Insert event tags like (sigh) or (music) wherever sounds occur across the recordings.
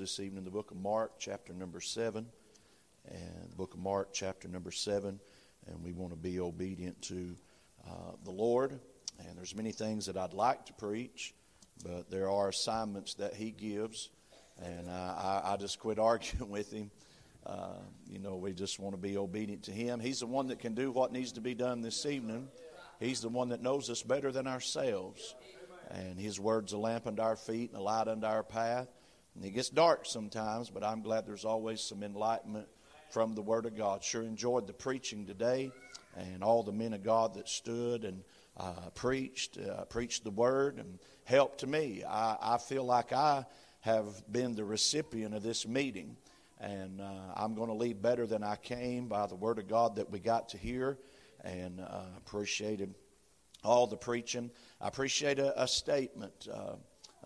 this evening, the book of Mark, chapter number 7. And the book of Mark, chapter number 7. And we want to be obedient to uh, the Lord. And there's many things that I'd like to preach, but there are assignments that He gives. And I, I just quit (laughs) arguing with Him. Uh, you know, we just want to be obedient to Him. He's the one that can do what needs to be done this evening. He's the one that knows us better than ourselves. And His word's a lamp unto our feet and a light unto our path. And it gets dark sometimes, but I'm glad there's always some enlightenment from the Word of God. Sure enjoyed the preaching today and all the men of God that stood and uh, preached, uh, preached the Word and helped me. I, I feel like I have been the recipient of this meeting. And uh, I'm going to leave better than I came by the Word of God that we got to hear. And uh, appreciated all the preaching. I appreciate a, a statement uh,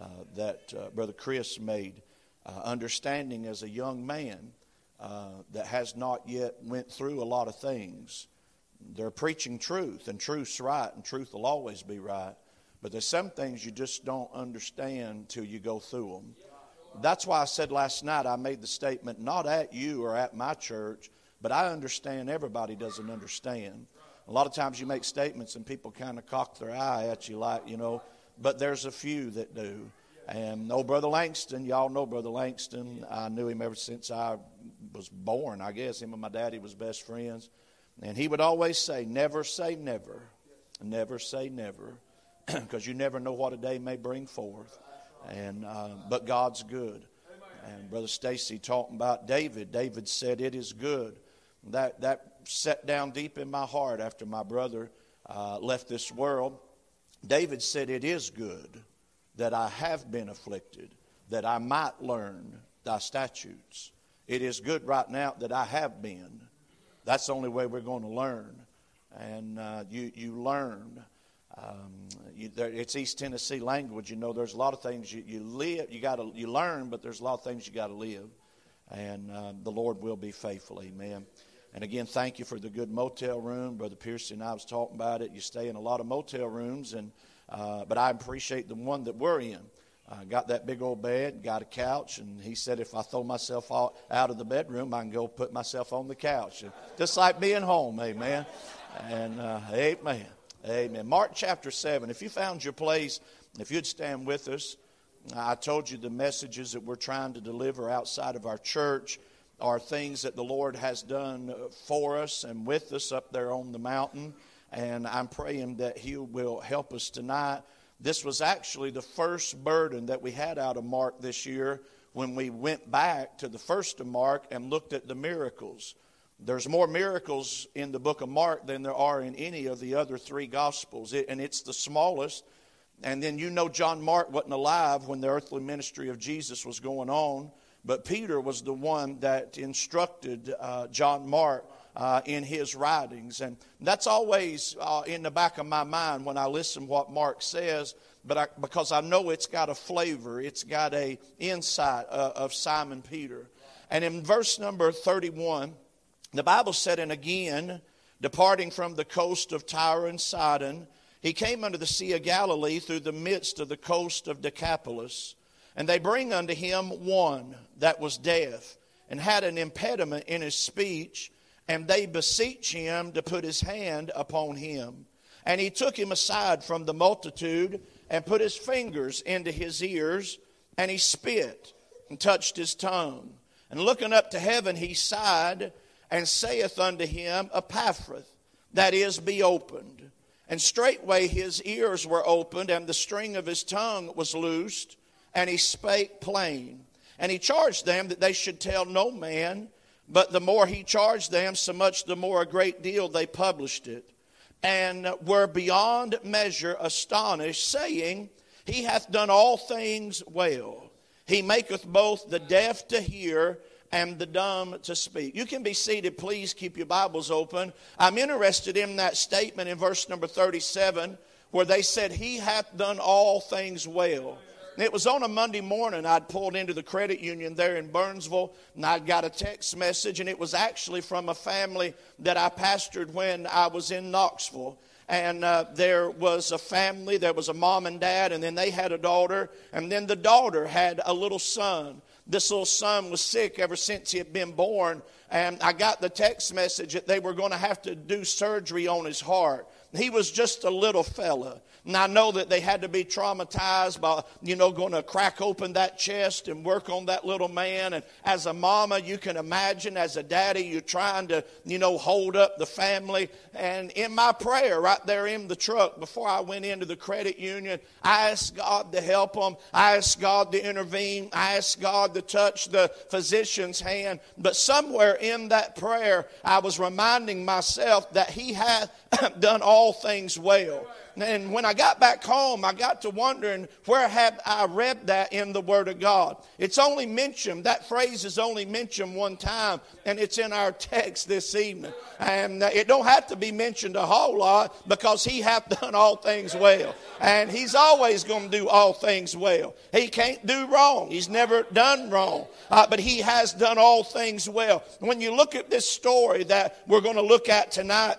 uh, that uh, Brother Chris made, uh, understanding as a young man uh, that has not yet went through a lot of things. They're preaching truth, and truth's right, and truth will always be right. But there's some things you just don't understand till you go through them. That's why I said last night I made the statement not at you or at my church, but I understand everybody doesn't understand. A lot of times you make statements and people kind of cock their eye at you, like, you know, but there's a few that do. And old Brother Langston, y'all know Brother Langston. I knew him ever since I was born, I guess. Him and my daddy was best friends. And he would always say, Never say never. Never say never. (clears throat) Because you never know what a day may bring forth. And, uh, but God's good. And Brother Stacy talking about David. David said, It is good. That, that set down deep in my heart after my brother uh, left this world. David said, It is good that I have been afflicted, that I might learn thy statutes. It is good right now that I have been. That's the only way we're going to learn. And uh, you, you learn. Um, you, there, it's East Tennessee language. You know, there's a lot of things you, you live, you got to you learn, but there's a lot of things you got to live. And uh, the Lord will be faithful. Amen. And again, thank you for the good motel room. Brother Pearson and I was talking about it. You stay in a lot of motel rooms, and uh, but I appreciate the one that we're in. I got that big old bed, got a couch, and he said if I throw myself out, out of the bedroom, I can go put myself on the couch. And just like being home, amen. And uh, amen. Amen. Mark chapter 7. If you found your place, if you'd stand with us, I told you the messages that we're trying to deliver outside of our church are things that the Lord has done for us and with us up there on the mountain. And I'm praying that He will help us tonight. This was actually the first burden that we had out of Mark this year when we went back to the first of Mark and looked at the miracles. There's more miracles in the book of Mark than there are in any of the other three gospels, it, and it's the smallest. And then you know John Mark wasn't alive when the earthly ministry of Jesus was going on. But Peter was the one that instructed uh, John Mark uh, in his writings. And that's always uh, in the back of my mind when I listen what Mark says, but I, because I know it's got a flavor, it's got a insight uh, of Simon Peter. And in verse number 31, the Bible said, And again, departing from the coast of Tyre and Sidon, he came unto the Sea of Galilee through the midst of the coast of Decapolis. And they bring unto him one that was deaf and had an impediment in his speech, and they beseech him to put his hand upon him. And he took him aside from the multitude and put his fingers into his ears, and he spit and touched his tongue. And looking up to heaven, he sighed and saith unto him, Epaphrath, that is, be opened. And straightway his ears were opened, and the string of his tongue was loosed and he spake plain. And he charged them that they should tell no man, but the more he charged them, so much the more a great deal they published it, and were beyond measure astonished, saying, He hath done all things well. He maketh both the deaf to hear and the dumb to speak. You can be seated. Please keep your Bibles open. I'm interested in that statement in verse number 37 where they said, He hath done all things well. It was on a Monday morning I'd pulled into the credit union there in Burnsville and I'd got a text message and it was actually from a family that I pastored when I was in Knoxville. And uh, there was a family, there was a mom and dad, and then they had a daughter, and then the daughter had a little son. This little son was sick ever since he had been born, and I got the text message that they were going to have to do surgery on his heart. He was just a little fella. And I know that they had to be traumatized by, you know, going to crack open that chest and work on that little man. And as a mama, you can imagine, as a daddy, you're trying to, you know, hold up the family. And in my prayer, right there in the truck, before I went into the credit union, I asked God to help them. I asked God to intervene. I asked God to touch the physician's hand. But somewhere in that prayer, I was reminding myself that He had (clears throat) done all things well. And when I got back home, I got to wondering where have I read that in the Word of God? It's only mentioned, that phrase is only mentioned one time, and it's in our text this evening. And it don't have to be mentioned a whole lot because He hath (laughs) done all things well. And He's always going to do all things well. He can't do wrong. He's never done wrong. Uh, but He has done all things well. When you look at this story that we're going to look at tonight,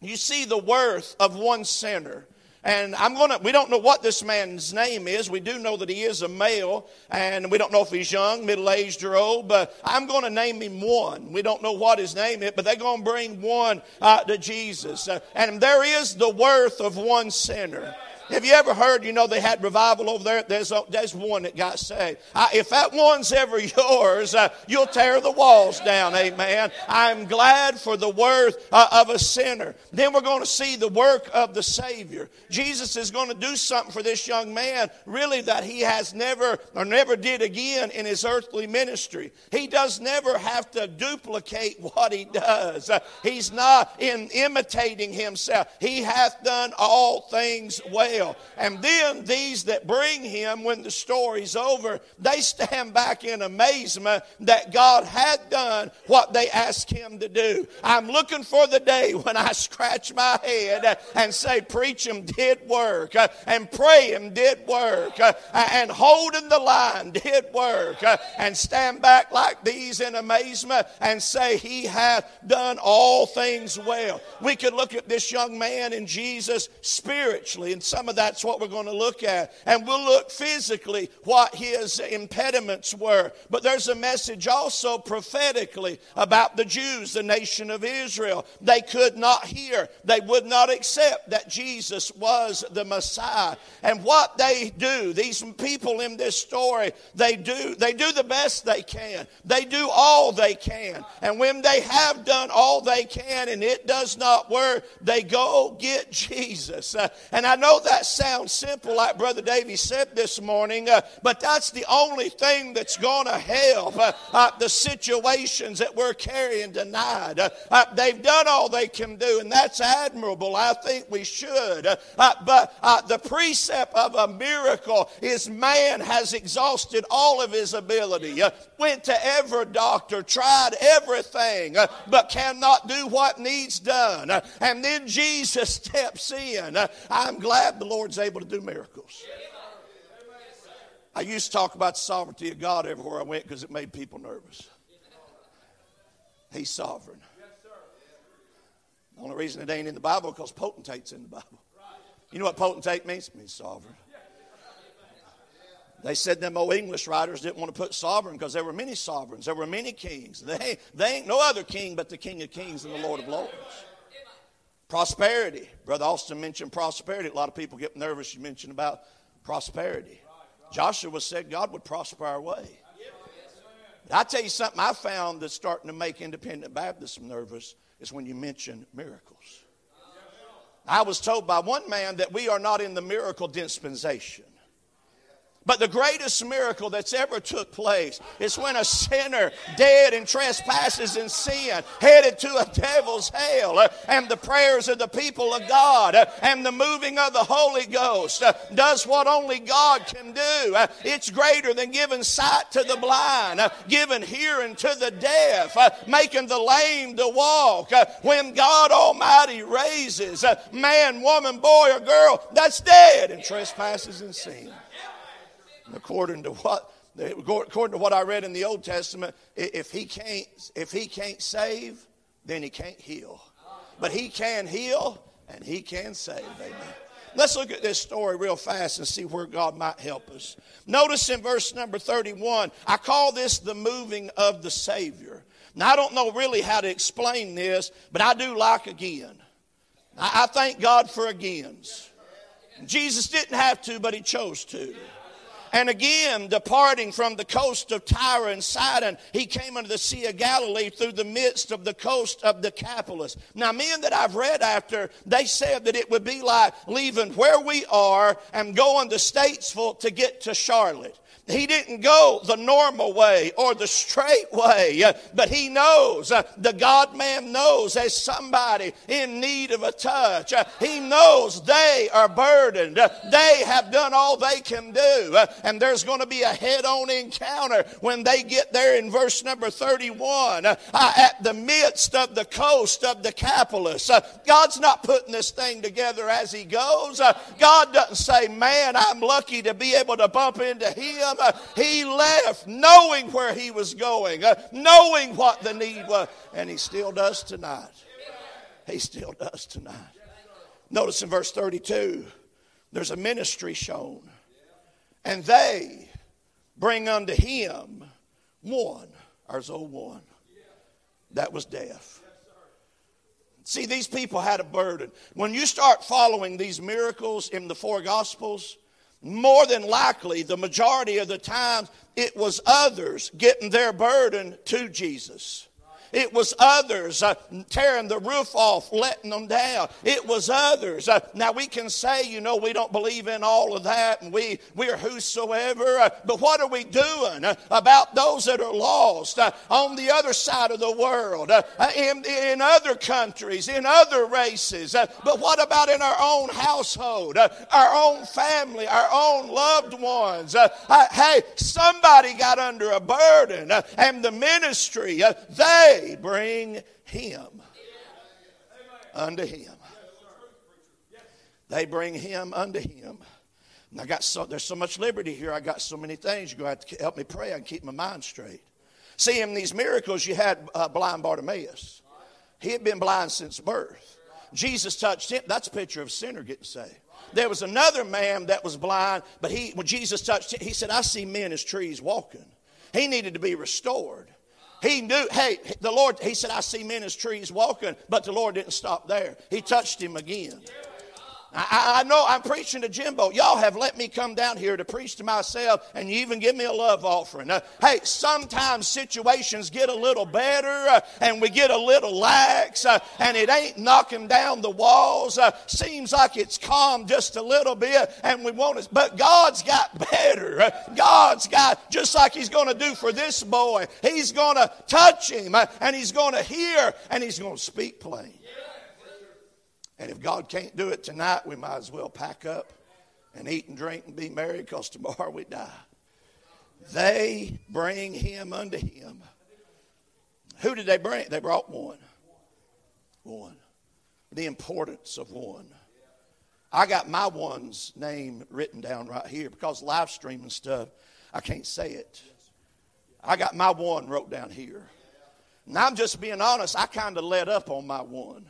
you see the worth of one sinner. And I'm going to, we don't know what this man's name is. We do know that he is a male, and we don't know if he's young, middle aged, or old, but I'm going to name him one. We don't know what his name is, but they're going to bring one uh, to Jesus. Uh, and there is the worth of one sinner. Have you ever heard, you know, they had revival over there? There's, a, there's one that got saved. Uh, if that one's ever (laughs) yours, uh, you'll tear the walls down, amen. I'm glad for the worth uh, of a sinner. Then we're going to see the work of the Savior. Jesus is going to do something for this young man, really, that he has never or never did again in his earthly ministry. He does never have to duplicate what he does, uh, he's not in imitating himself. He hath done all things well. And then these that bring him, when the story's over, they stand back in amazement that God had done what they asked him to do. I'm looking for the day when I scratch my head and say, Preach him did work, and pray him did work, and holding the line did work, and stand back like these in amazement and say, He hath done all things well. We could look at this young man in Jesus spiritually, and some some of that's what we're going to look at. And we'll look physically what his impediments were. But there's a message also prophetically about the Jews, the nation of Israel. They could not hear, they would not accept that Jesus was the Messiah. And what they do, these people in this story, they do, they do the best they can. They do all they can. And when they have done all they can and it does not work, they go get Jesus. Uh, and I know that that sounds simple, like Brother Davy said this morning, uh, but that's the only thing that's going to help uh, uh, the situations that we're carrying tonight. Uh, uh, they've done all they can do, and that's admirable. I think we should. Uh, but the precept of a miracle is man has exhausted all of his ability, went to every doctor, tried everything, but cannot do what needs done. and then Jesus (laughs) steps in. I'm glad Lord's able to do miracles. I used to talk about the sovereignty of God everywhere I went because it made people nervous. He's sovereign. The only reason it ain't in the Bible because potentate's in the Bible. You know what potentate means? It means sovereign. They said them old English writers didn't want to put sovereign because there were many sovereigns. There were many kings. They, they ain't no other king but the King of kings and the Lord of lords. Prosperity. Brother Austin mentioned prosperity. A lot of people get nervous you mention about prosperity. Joshua said God would prosper our way. I tell you something I found that's starting to make independent Baptists nervous is when you mention miracles. I was told by one man that we are not in the miracle dispensation. But the greatest miracle that's ever took place is when a sinner dead in trespasses and sin headed to a devil's hell uh, and the prayers of the people of God uh, and the moving of the Holy Ghost uh, does what only God can do. It's greater than giving sight to the blind, giving hearing to the deaf, making the lame to walk. When God Almighty raises a man, woman, boy, or girl that's dead in trespasses and sin according to what according to what I read in the Old Testament, if he can't if he can't save, then he can't heal. But he can heal and he can save. Amen. Let's look at this story real fast and see where God might help us. Notice in verse number 31, I call this the moving of the Savior. Now, I don't know really how to explain this, but I do like again. I, thank God for agains. Jesus didn't have to, but he chose to. And again, departing from the coast of Tyre and Sidon, he came into the Sea of Galilee through the midst of the coast of the Decapolis. Now, men that I've read after, they said that it would be like leaving where we are and going to Statesville to get to Charlotte. He didn't go the normal way or the straight way, uh, but he knows, uh, the God man knows as somebody in need of a touch. Uh, he knows they are burdened. They have done all they can do. And there's going to be a head on encounter when they get there in verse number 31 at the midst of the coast of the Decapolis. God's not putting this thing together as he goes. God doesn't say, Man, I'm lucky to be able to bump into him. Uh, he left knowing where he was going, uh, knowing what the need was, and he still does tonight. He still does tonight. Notice in verse 32, there's a ministry shown, and they bring unto him one, ours old one, that was deaf. See, these people had a burden. When you start following these miracles in the four Gospels, more than likely, the majority of the times, it was others getting their burden to Jesus. It was others uh, tearing the roof off, letting them down. It was others. Uh, now we can say, you know, we don't believe in all of that, and we we are whosoever. Uh, but what are we doing uh, about those that are lost uh, on the other side of the world, uh, in in other countries, in other races? but what about in our own household, our own family, our own loved ones? hey, somebody got under a burden, and the ministry they they bring him unto him. They bring him unto him. And I got so there's so much liberty here. I got so many things. You're going to have to help me pray and keep my mind straight. See, in these miracles, you had uh, blind Bartimaeus. He had been blind since birth. Jesus touched him. That's a picture of a sinner getting saved. There was another man that was blind, but he, when Jesus touched him, he said, I see men as trees walking. He needed to be restored. He knew, hey, the Lord, he said, I see men as trees walking, but the Lord didn't stop there. He touched him again. I, I, know I'm preaching to Jimbo. Y'all have let me come down here to preach to myself, and you even give me a love offering. Uh, hey, sometimes situations get a little better, uh, and we get a little lax, uh, and it ain't knocking down the walls. Uh, seems like it's calm just a little bit, and we want it. But God's got better. Uh, God's got, just like He's going to do for this boy, He's going to touch him, uh, and He's going to hear, and He's going to speak plain. And if God can't do it tonight, we might as well pack up and eat and drink and be merry because tomorrow we die. They bring him unto him. Who did they bring? They brought one. One. The importance of one. I got my one's name written down right here because live streaming stuff, I can't say it. I got my one wrote down here. And I'm just being honest, I kind of let up on my one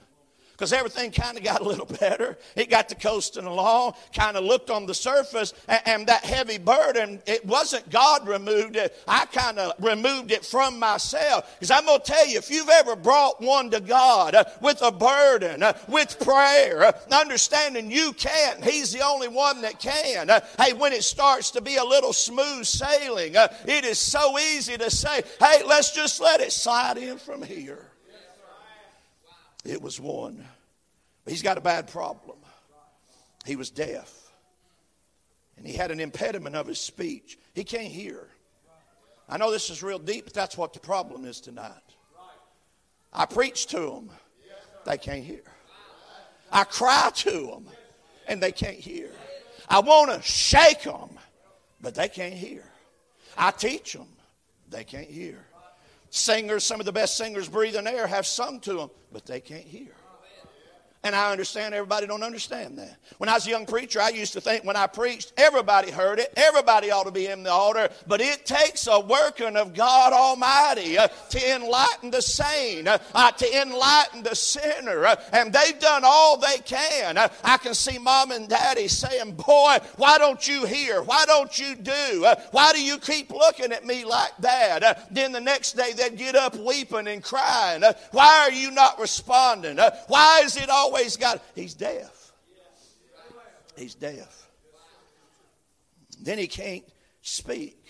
because everything kind of got a little (laughs) better. It got to coasting along, kind of looked on the surface, and, and that heavy burden, it wasn't God removed it. I kind of removed it from myself. Because I'm going to tell you, if you've ever brought one to God uh, with a burden, uh, with prayer, uh, understanding you can't, He's the only one that can. Uh, hey, when it starts to be a little smooth sailing, uh, it is so easy to say, hey, let's just let it slide in from here. It was one. He's got a bad problem. He was deaf. And he had an impediment of his speech. He can't hear. I know this is real deep, but that's what the problem is tonight. I preach to them, they can't hear. I cry to them, and they can't hear. I want to shake them, but they can't hear. I teach them, they can't hear. Singers, some of the best singers breathing air, have sung to them, but they can't hear. And I understand everybody don't understand that. When I was a young preacher, I used to think when I preached, everybody heard it. Everybody ought to be in the altar. But it takes a working of God Almighty uh, to enlighten the sane, uh, uh, to enlighten the sinner. Uh, and they've done all they can. Uh, I can see mom and daddy saying, Boy, why don't you hear? Why don't you do? Why do you keep looking at me like that? then the next day they'd get up weeping and crying. why are you not responding? why is it always always got, he's deaf. He's deaf. Then he can't speak.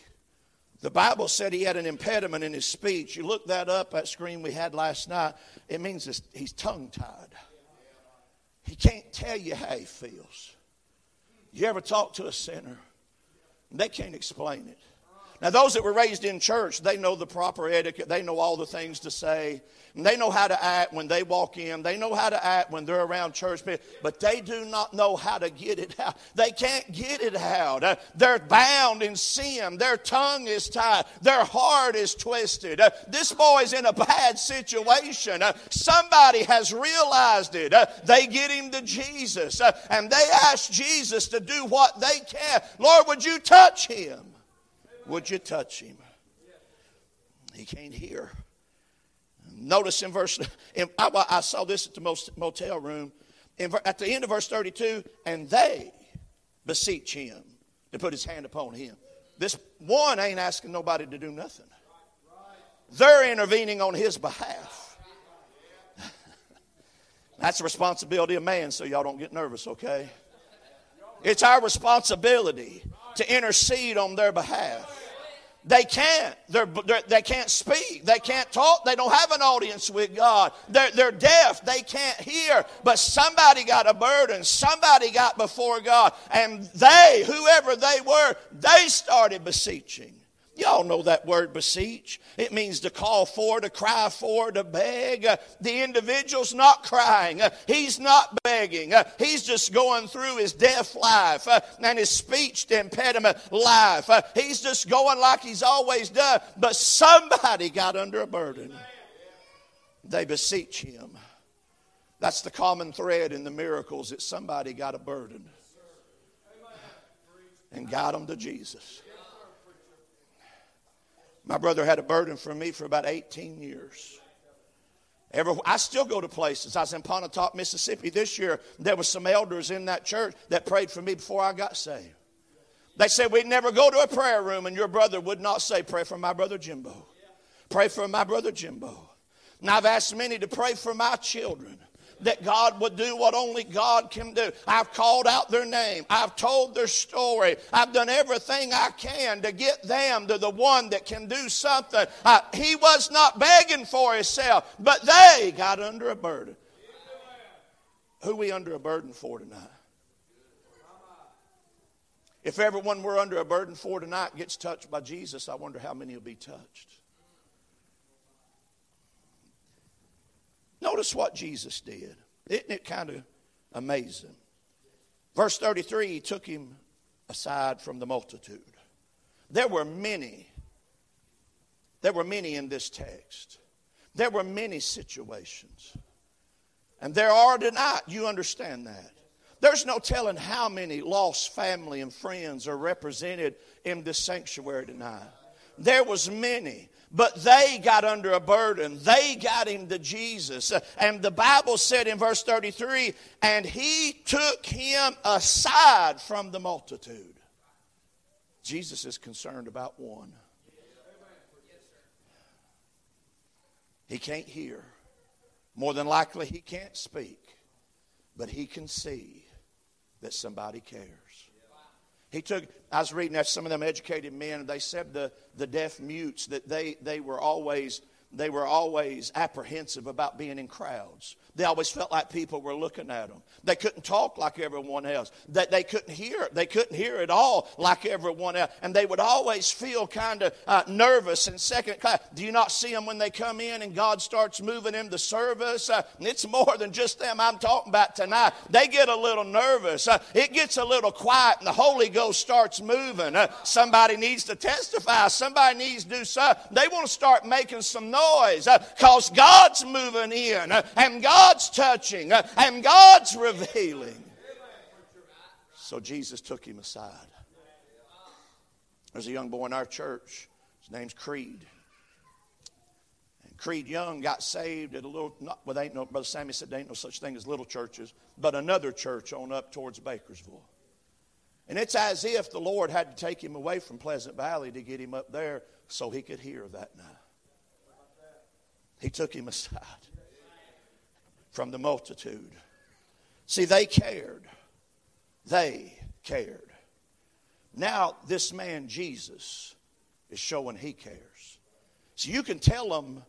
The Bible said he had an impediment in his speech. You look that up, that screen we had last night, it means he's tongue tied. He can't tell you how he feels. You ever talk to a sinner? They can't explain it. Now, those that were raised in church, they know the proper etiquette. They know all the things to say. And they know how to act when they walk in. They know how to act when they're around church people. But they do not know how to get it out. They can't get it out. Uh, they're bound in sin. Their tongue is tied. Their heart is twisted. Uh, this boy's in a bad situation. Uh, somebody has realized it. They get him to Jesus. And they ask Jesus to do what they can. Lord, would you touch him? Would you touch him? He can't hear. Notice in verse, in, I, I, saw this at the motel room. In, at the end of verse 32, and they beseech him to put his hand upon him. This one ain't asking nobody to do nothing, they're intervening on his behalf. (laughs) That's the responsibility of man, so y'all don't get nervous, okay? It's our responsibility to intercede on their behalf. They can't. They're, they're, they can not speak. They can't talk. They don't have an audience with God. They're, they're deaf. They can't hear. But somebody got a burden. Somebody got before God. And they, whoever they were, they started beseeching. Y'all know that word beseech. It means to call for, to cry for, to beg. The individual's not crying. He's not begging. He's just going through his deaf life and his speech impediment life. He's just going like he's always done. But somebody got under a burden. They beseech him. That's the common thread in the miracles that somebody got a burden and got them to Jesus. My brother had a burden for me for about 18 years. I still go to places. I was in Pontotoc, Mississippi this year. There were some elders in that church that prayed for me before I got saved. They said we'd never go to a prayer room and your brother would not say, Pray for my brother Jimbo. Pray for my brother Jimbo. And I've asked many to pray for my children that God would do what only God can do. I've called out their name. I've told their story. I've done everything I can to get them to the one that can do something. Uh, he was not begging for himself, but they got under a burden. Who we under a burden for tonight? If everyone we're under a burden for tonight gets touched by Jesus, I wonder how many will be touched. Notice what Jesus did. Isn't it kind of amazing? Verse 33 He took him aside from the multitude. There were many. There were many in this text. There were many situations. And there are tonight. You understand that. There's no telling how many lost family and friends are represented in this sanctuary tonight. There was many. But they got under a burden. They got him to Jesus. And the Bible said in verse 33 and he took him aside from the multitude. Jesus is concerned about one. He can't hear. More than likely, he can't speak. But he can see that somebody cares. He took, I was reading that some of them educated men, they said the, the deaf mutes that they, they were always they were always apprehensive about being in crowds. They always felt like people were looking at them. They couldn't talk like everyone else. That they, couldn't hear. They couldn't hear at all like everyone else. And they would always feel kind of uh, nervous and second class. Do you not see them when they come in and God starts moving in the service? Uh, it's more than just them I'm talking about tonight. They get a little nervous. Uh, it gets a little quiet and the Holy Ghost starts moving. Uh, somebody needs to testify. Somebody needs to do something. They want to start making some noise because God's moving in and God's touching uh, and God's revealing. So Jesus took him aside. There's a young boy in our church. His name's Creed. And Creed Young got saved at a little, not, well, ain't no, Brother Sammy said there ain't no such thing as little churches, but another church on up towards Bakersville. And it's as if the Lord had to take him away from Pleasant Valley to get him up there so he could hear that night. He took him aside from the multitude. See, they cared. They cared. Now, this man, Jesus, is showing he cares. So you can tell them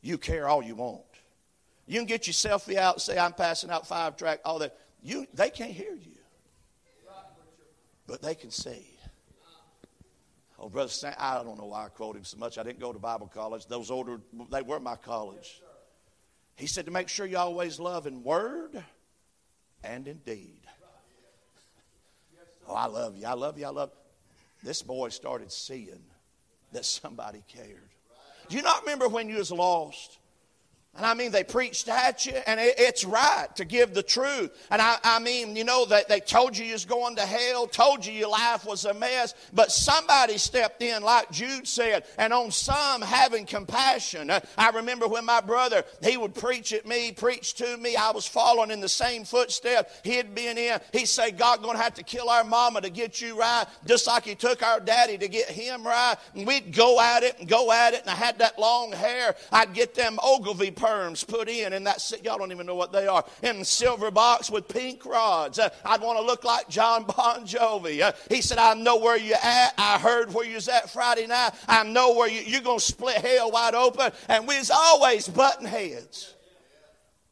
you care all you want. You can get your selfie out and say, I'm passing out five track, all that. You, they can't hear you, but they can see. Oh, Brother Sam, I don't know why I quote him so much. I didn't go to Bible college. Those older, they were my college. He said to make sure you always love in word and in deed. Oh, I love you. I love you. I love you. This boy started seeing that somebody cared. Do you not remember when you was lost? And I mean, they preached at you, and it, it's right to give the truth. And I, I mean, you know, they, they told you you was going to hell, told you your life was a mess, but somebody stepped in, like Jude said, and on some having compassion. Uh, I remember when my brother, he would preach at me, preach to me. I was following in the same footsteps he had been in. He'd say, God going to have to kill our mama to get you right, just like he took our daddy to get him right. And we'd go at it and go at it, and I had that long hair. I'd get them Ogilvie perms put in, and that y'all don't even know what they are, in silver box with pink rods. Uh, I'd want to look like John Bon Jovi. Uh, he said, I know where you at. I heard where you was at Friday night. I know where you, you're going to split hell wide open. And we was always butting heads.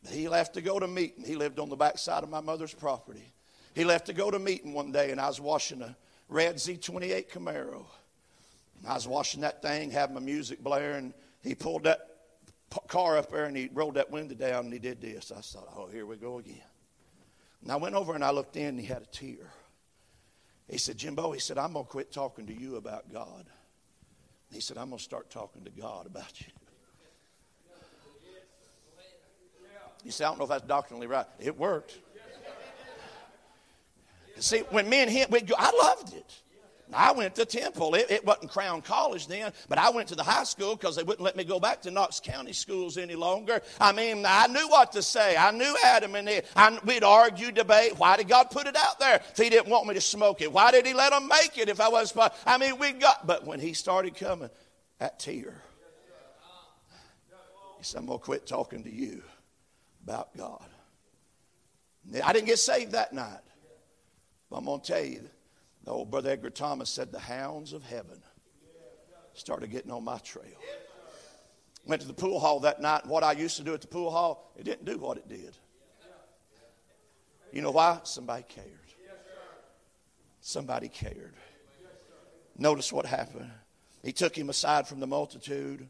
He left to go to meeting. He lived on the back side of my mother's property. He left to go to meeting one day, and I was washing a red Z28 Camaro. I was washing that thing, having my music blaring. He pulled that car up there and he rolled that window down and he did this. I thought, oh, here we go again. And I went over and I looked in and he had a tear. He said, Jimbo, he said, I'm going to quit talking to you about God. He said, I'm going to start talking to God about you. You say, I don't know if that's doctrinally right. It worked. See, when me and him, we, I loved it. I went to Temple. It, it, wasn't Crown College then, but I went to the high school because they wouldn't let me go back to Knox County schools any longer. I mean, I knew what to say. I knew Adam and Eve. I, we'd argue, debate. Why did God put it out there if He didn't want me to smoke it? Why did He let them make it if I was? I mean, we got. But when He started coming, that tear. He said, "I'm gonna quit talking to you about God." I didn't get saved that night, but I'm gonna tell you the old brother Edgar Thomas said, The hounds of heaven started getting on my trail. Went to the pool hall that night, and what I used to do at the pool hall, it didn't do what it did. You know why? Somebody cared. Somebody cared. Notice what happened. He took him aside from the multitude.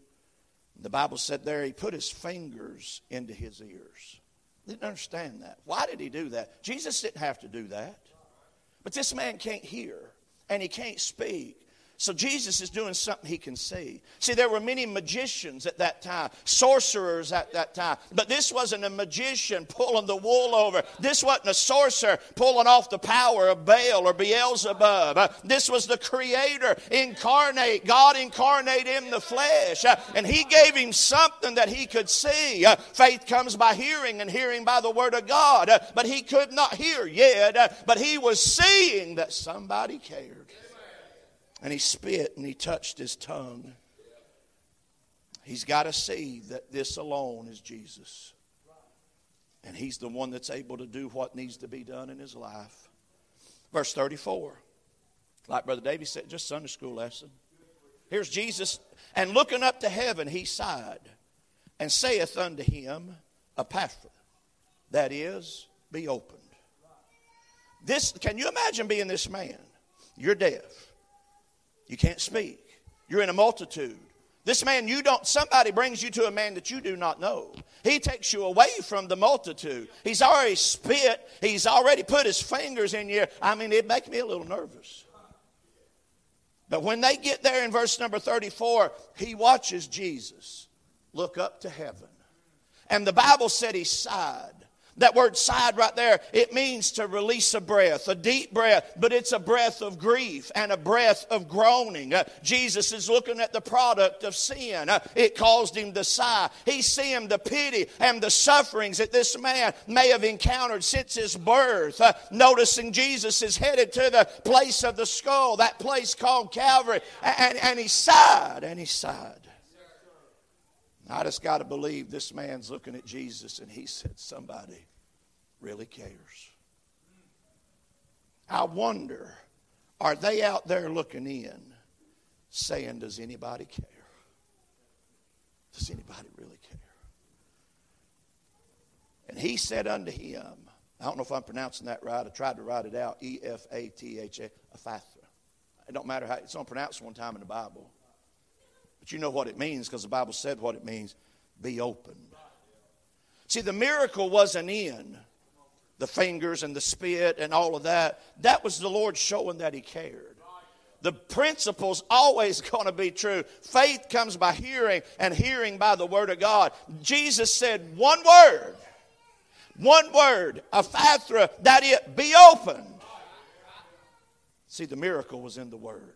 The Bible said there, he put his fingers into his ears. Didn't understand that. Why did he do that? Jesus didn't have to do that. But this man can't hear and he can't speak. So Jesus is doing something he can see. See, there were many magicians at that time, sorcerers at that time. But this wasn't a magician pulling the wool over. This wasn't a sorcerer pulling off the power of Baal or Beelzebub. Uh, this was the Creator incarnate, God incarnate in the flesh. Uh, and he gave him something that he could see. Uh, faith comes by hearing, and hearing by the Word of God. But he could not hear yet. But he was seeing that somebody cared. And he spit and he touched his tongue. He's got to see that this alone is Jesus. And he's the one that's able to do what needs to be done in his life. Verse 34. Like Brother David said, just Sunday school lesson. Here's Jesus. And looking up to heaven, he sighed and saith unto him, Epaphra, that is, be opened. This, can you imagine being this man? You're deaf. You can't speak. You're in a multitude. This man, you don't, somebody brings you to a man that you do not know. He takes you away from the multitude. He's already spit. He's already put his fingers in you. I mean, it makes me a little nervous. But when they get there in verse number 34, he watches Jesus look up to heaven. And the Bible said he sighed. That word sighed right there, it means to release a breath, a deep breath, but it's a breath of grief and a breath of groaning. Uh, Jesus is looking at the product of sin. Uh, it caused him to sigh. He's seeing the pity and the sufferings that this man may have encountered since his birth. Uh, noticing Jesus is headed to the place of the skull, that place called Calvary, and, and he sighed and he sighed. I just got to believe this man's looking at Jesus and he said, Somebody really cares. I wonder, are they out there looking in saying, Does anybody care? Does anybody really care? And he said unto him, I don't know if I'm pronouncing that right. I tried to write it out E F A T H A, Ephathra. It don't matter how it's not pronounced one time in the Bible. But you know what it means because the Bible said what it means be opened. See, the miracle wasn't in the fingers and the spit and all of that. That was the Lord showing that He cared. The principle's always (laughs) going to be true. Faith comes by hearing, and hearing by the Word of God. Jesus said one word, one word, Ephathra, that it be opened. See, the miracle was in the Word.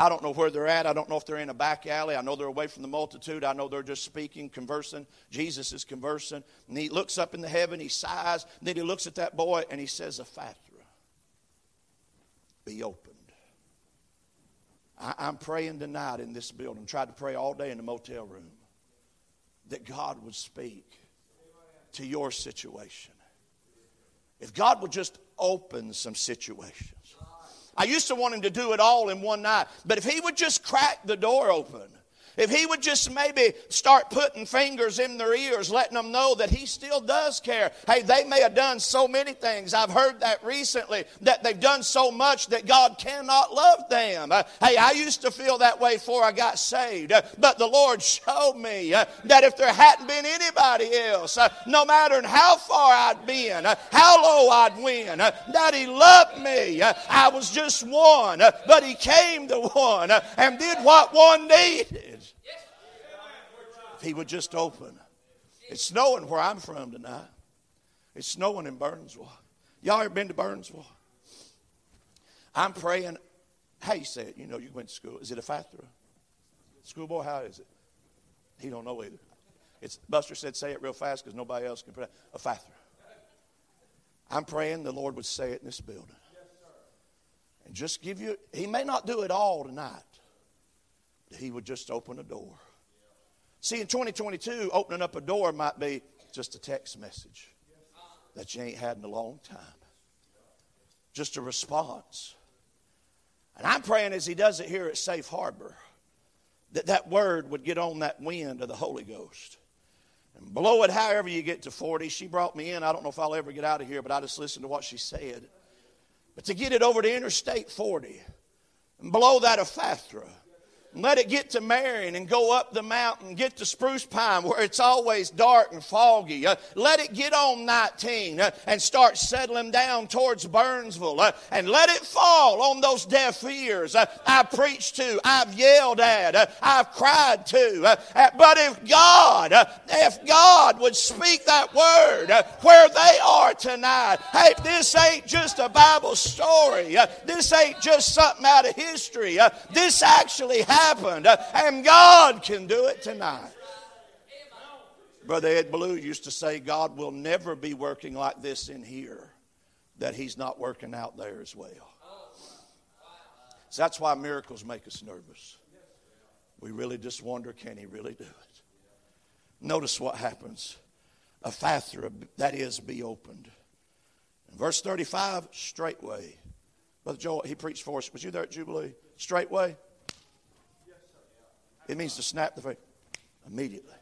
I don't know where they're at. I don't know if they're in a back alley. I know they're away from the multitude. I know they're just speaking, conversing. Jesus is conversing. And he looks up in the heaven, he sighs, then he looks at that boy and he says, Ephathra, be opened. I, I'm praying tonight in this building. Tried to pray all day in the motel room that God would speak to your situation. If God would just open some situations. I used to want him to do it all in one night. But if he would just crack the door open, if he would just maybe start putting fingers in their ears, letting them know that he still does care. Hey, they may have done so many things. I've heard that recently, that they've done so much that God cannot love them. Uh, hey, I used to feel that way before I got saved. Uh, but the Lord showed me uh, that if there hadn't been anybody else, no matter how far I'd been, how low I'd win, that He loved me. I was just one, but He came to one and did what one needed. If he would just open. It's snowing where I'm from tonight. It's snowing in Burnsville. Y'all ever been to Burnsville? I'm praying. How you say it? You know, you went to school. Is it a Ephathra? Schoolboy, how is it? He don't know either. It's Buster said, say it real fast because nobody else can pray. pronounce Ephathra. I'm praying the Lord would say it in this building. And just give you, He may not do it all tonight, He would just open a door. See, in 2022, opening up a door might be just a text message that you ain't had in a long time. Just a response. And I'm praying as he does it here at Safe Harbor that that word would get on that wind of the Holy Ghost and blow it however you get to 40. She brought me in. I don't know if I'll ever get out of here, but I just listened to what she said. But to get it over to Interstate 40 and blow that Ephathra let it get to Marion and go up the mountain, get to Spruce Pine where it's always dark and foggy. Uh, let it get on 19 uh, and start settling down towards Burnsville. Uh, and let it fall on those deaf ears uh, I preached to, I've yelled at, uh, I've cried to. Uh, but if God, if God would speak that word where they are tonight, hey, this ain't just a Bible story. this ain't just something out of history. this actually happened happened, and God can do it tonight. Brother Ed Blue used to say, God will never be working like this in here, that He's not working out there as well. So that's why miracles make us nervous. We really just wonder, can He really do it? Notice what happens. A Ephathra, that is, be opened. In verse 35, straightway. Brother Joel, he preached for us. Was you there at Jubilee? Straightway? It means to snap the finger immediately.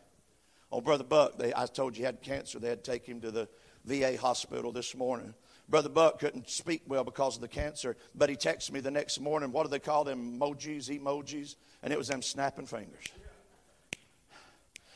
Oh, Brother Buck, they, I told you he had cancer. They had to take him to the VA hospital this morning. Brother Buck couldn't speak well because of the cancer, but he texted me the next morning. What do they call them? Emojis, emojis? And it was them snapping fingers.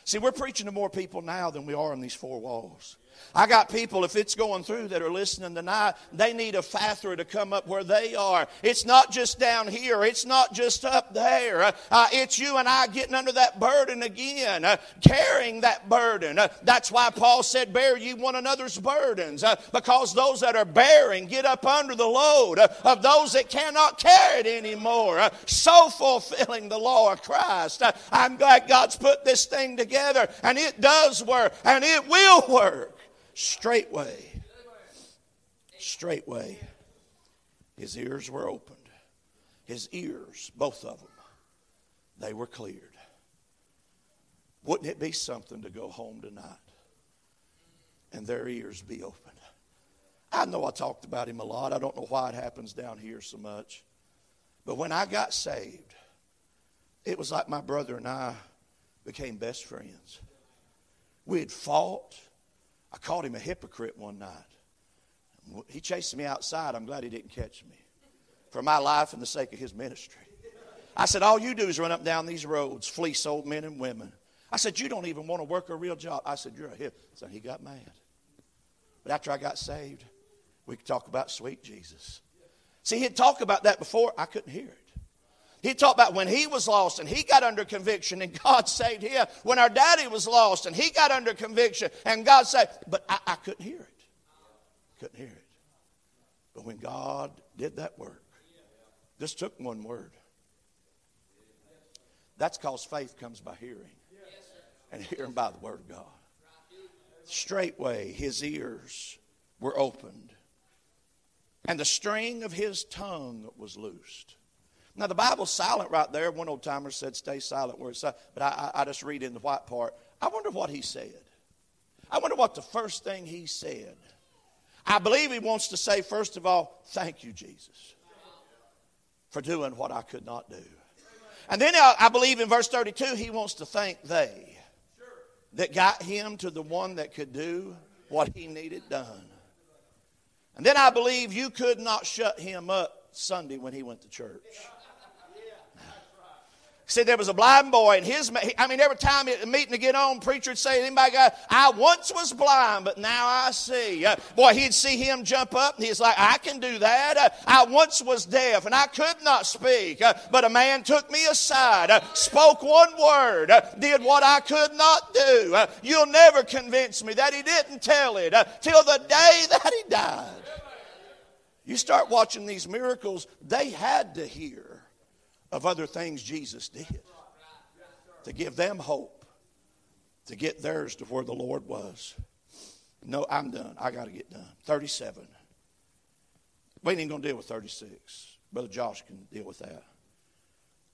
See, we're preaching to more people now than we are in these four walls. I got people, if it's going through, that are listening tonight, they need a Fathra to come up where they are. It's not just down here, it's not just up there. Uh, uh, it's you and I getting under that burden again, uh, carrying that burden. Uh, that's why Paul said, Bear ye one another's burdens, uh, because those that are bearing get up under the load uh, of those that cannot carry it anymore. so fulfilling the law of Christ. I'm glad God's put this thing together, and it does work, and it will work straightway. Straightway. His ears were opened. His ears, both of them, they were cleared. Wouldn't it be something to go home tonight and their ears be opened? I know I talked about him a lot. I don't know why it happens down here so much. But when I got saved, it was like my brother and I became best friends. We had fought, I called him a hypocrite one night. He chased me outside. I'm glad he didn't catch me for my life and the sake of his ministry. I said, All you do is run up and down these roads, fleece old men and women. I said, You don't even want to work a real job. I said, You're a hip. So he got mad. But after I got saved, we could talk about sweet Jesus. See, he'd talk about that before. I couldn't hear it. He talked about when he was lost and he got under conviction and God saved him. When our daddy was lost and he got under conviction and God saved. But I, I couldn't hear it. Couldn't hear it. But when God did that work, this took one word. That's because faith comes by hearing, and hearing by the word of God. Straightway, his ears were opened, and the string of his tongue was loosed. Now, the Bible's silent right there. One old timer said, stay silent where it's silent. But I, I, I just read in the white part. I wonder what he said. I wonder what the first thing he said. I believe he wants to say, first of all, thank you, Jesus, for doing what I could not do. And then I, I believe in verse 32, he wants to thank they that got him to the one that could do what he needed done. And then I believe you could not shut him up Sunday when he went to church. See, there was a blind boy, and his, I mean, every time a meeting to get on, preacher would say, anybody got, I once was blind, but now I see. Uh, boy, he'd see him jump up, and he's like, I can do that. Uh, I once was deaf, and I could not speak, uh, but a man took me aside, uh, spoke one word, uh, did what I could not do. Uh, you'll never convince me that he didn't tell it till the day that he died. You start watching these miracles, they had to hear of other things Jesus did to give them hope to get theirs to where the Lord was. No, I'm done. I got to get done. 37. We ain't going to deal with 36. Brother Josh can deal with that.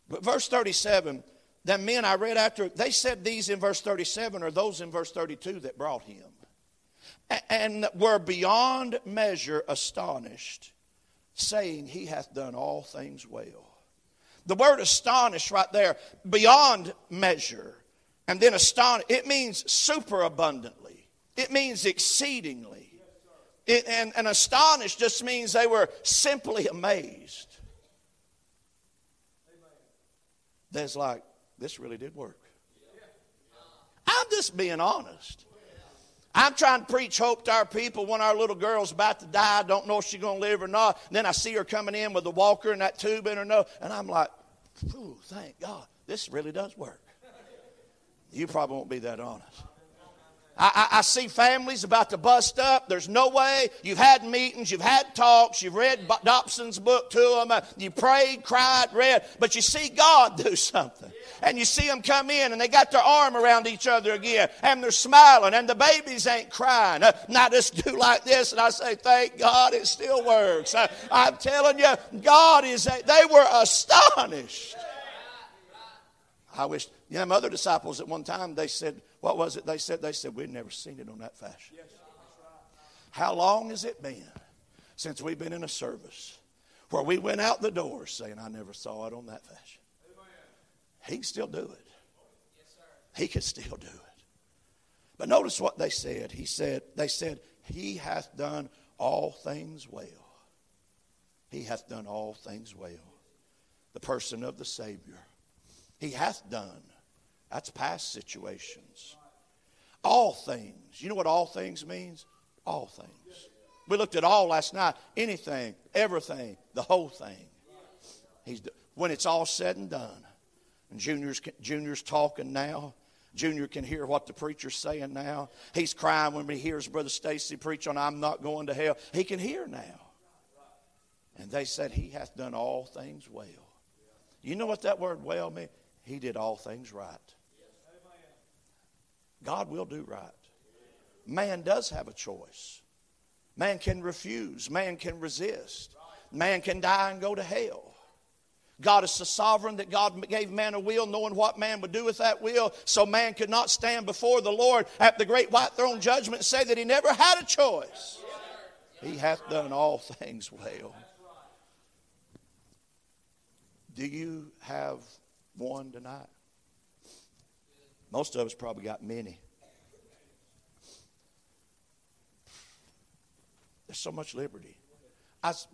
But verse 37, the men I read after, they said these in verse 37 are those in verse 32 that brought him. And were beyond measure astonished, saying, He hath done all things well. The word astonish right there, beyond measure. And then astonish, it means super abundantly. It means exceedingly. It, and, and astonished just means they were simply amazed. There's like, this really did work. I'm just being honest. I'm trying to preach hope to our people when our little girl's about to die. I don't know if she's going to live or not. And then I see her coming in with the walker and that tube in her nose. And I'm like, Ooh, thank God. This really does work. You probably won't be that honest. I, I, I, see families about to bust up. There's no way. You've had meetings, you've had talks, you've read Dobson's book to them, uh, you prayed, cried, read, but you see God do (laughs) something. And you see them come in and they got their arm around each other again and they're smiling and the babies ain't crying. Uh, and I just do like this and I say, Thank God it still works. Uh, I'm telling you, God is, a, they were astonished. I wish, you know, other disciples at one time, they said, what was it they said? They said, We'd never seen it on that fashion. How long has it been since we've been in a service where we went out the door saying, I never saw it on that fashion? He can still do it. Yes, He can still do it. But notice what they said. He said, they said, He hath done all things well. He hath done all things well. The person of the Savior. He hath done that's past situations. All things. You know what all things means? All things. We looked at all last night. Anything, everything, the whole thing. He's, when it's all said and done, and Junior's, Junior's talking now. Junior can hear what the preacher's saying now. He's crying when he hears Brother Stacy preach on I'm not going to hell. He can hear now. And they said, He hath done all things well. You know what that word well means? He did all things right. God will do right. Man does have a choice. Man can refuse. Man can resist. Man can die and go to hell. God is the sovereign that God gave man a will, knowing what man would do with that will, so man could not stand before the Lord at the great white throne judgment and say that he never had a choice. He hath done all (laughs) things well. Do you have one tonight? Most of us probably got many. There's so much liberty. I was,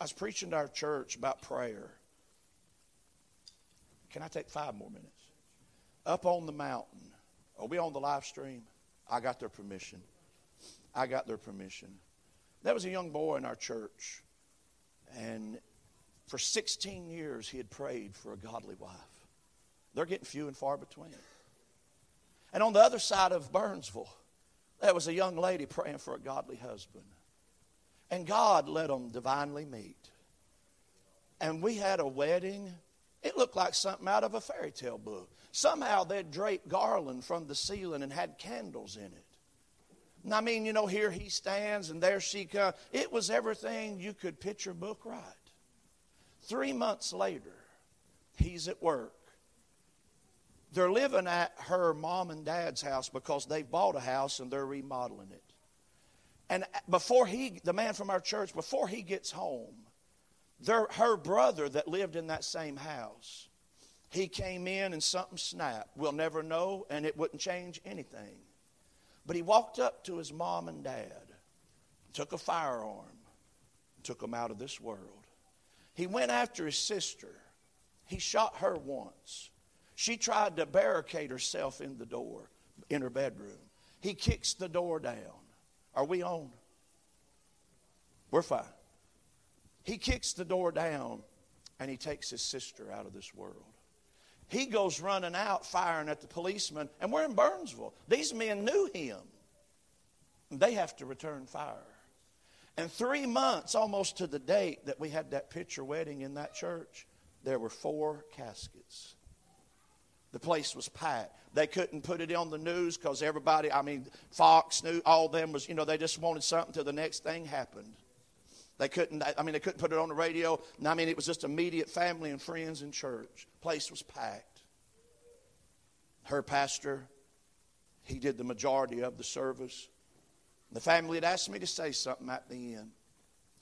I was preaching to our church about prayer. Can I take five more minutes? Up on the mountain. Are we on the live stream? I got their permission. I got their permission. There was a young boy in our church, and for 16 years he had prayed for a godly wife. They're getting few and far between. And on the other side of Burnsville, there was a young lady praying for a godly husband. And God let them divinely meet. And we had a wedding it looked like something out of a fairy tale book. Somehow they'd draped garland from the ceiling and had candles in it. And I mean, you know, here he stands and there she comes. It was everything you could picture book right. Three months later, he's at work. They're living at her mom and dad's house because they bought a house and they're remodeling it. And before he, the man from our church, before he gets home, their, her brother that lived in that same house, he came in and something snapped. We'll never know, and it wouldn't change anything. But he walked up to his mom and dad, took a firearm, took them out of this world. He went after his sister. He shot her once. She tried to barricade herself in the door, in her bedroom. He kicks the door down. Are we on? We're fine. He kicks the door down and he takes his sister out of this world. He goes running out, firing at the policeman, and we're in Burnsville. These men knew him. They have to return fire. And three months, almost to the date that we had that picture wedding in that church, there were four caskets. The place was packed. They couldn't put it on the news because everybody, I mean, Fox knew all them was, you know, they just wanted something till the next thing happened. They couldn't, I mean, they couldn't put it on the radio. I mean, it was just immediate family and friends in church. Place was packed. Her pastor, he did the majority of the service. The family had asked me to say something at the end.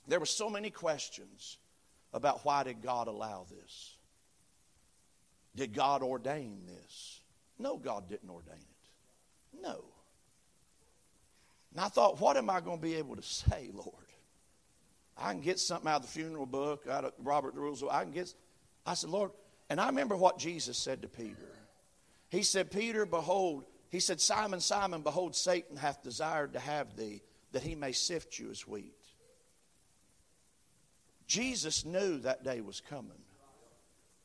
There were so many questions about why did God allow this? Did God ordain this? No, God didn't ordain it. No. And I thought, what am I going to be able to say, Lord? I can get something out of the funeral book, out of Robert the Rules. I can get. I said, Lord, and I remember what Jesus said to Peter. He said, Peter, behold, he said, Simon, Simon, behold, Satan hath desired to have thee, that he may sift you as wheat. Jesus knew that day was coming,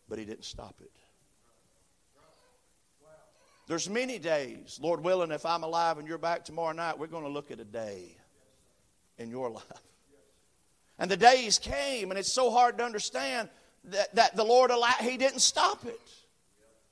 but he didn't stop it. There's many days, Lord willing, if I'm alive and you're back tomorrow night, we're going to look at a day in your (laughs) life and the days came, and it's so hard to understand that, that the Lord allowed, He didn't stop it.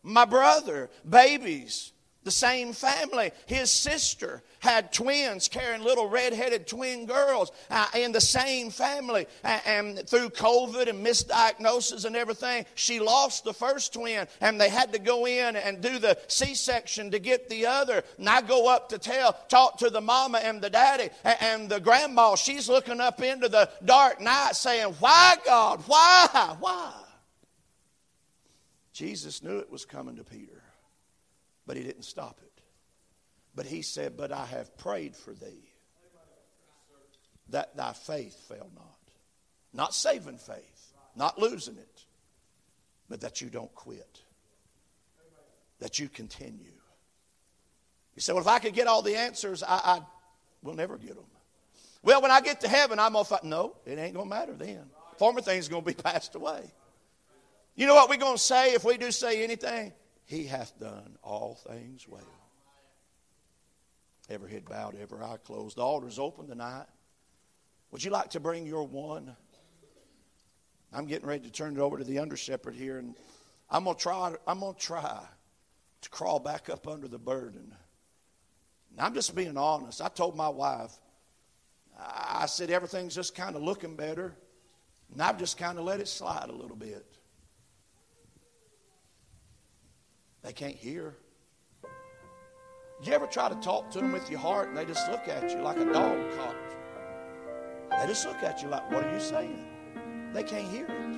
My brother, babies, the same family. His sister had twins carrying little red-headed twin girls uh, in the same family. And, and through COVID and misdiagnosis and everything, she lost the first twin, and they had to go in and do the C-section to get the other. And I go up to tell, talk to the mama and the daddy and, and the grandma. She's looking up into the dark night, saying, "Why, God? Why? Why?" Jesus knew it was coming to Peter. But he didn't stop it. But he said, But I have prayed for thee that thy faith fail not. Not saving faith, not losing it, but that you don't quit, that you continue. You say, well, if I could get all the answers, I, I will never get them. Well, when I get to heaven, I'm going to fight. No, it ain't going to matter then. Former things are going to be (laughs) passed away. You know what we're going to say if we do say anything? He hath done all things well. Every head bowed, every eye closed. The altar's open tonight. Would you like to bring your one? I'm getting ready to turn it over to the under shepherd here, and I'm gonna try. I'm gonna try to crawl back up under the burden. I'm just being honest. I told my wife, I said everything's just kind of looking better, and I've just kind of let it slide a little bit. They can't hear. You ever try to talk to them with your heart and they just look at you like a dog caught? They just look at you like, what are you saying? They can't hear it.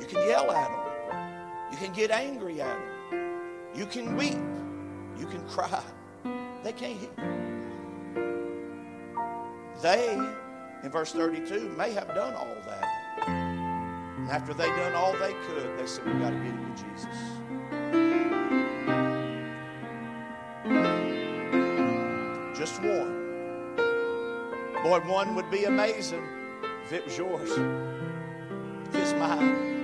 You can yell at them. You can get angry at them. You can weep. You can cry. They can't hear. They, in verse 32, may have done all that. And after they done all they could, they said, We've got to get him to Jesus. Just one. Boy, one would be amazing if it was yours, if it's mine.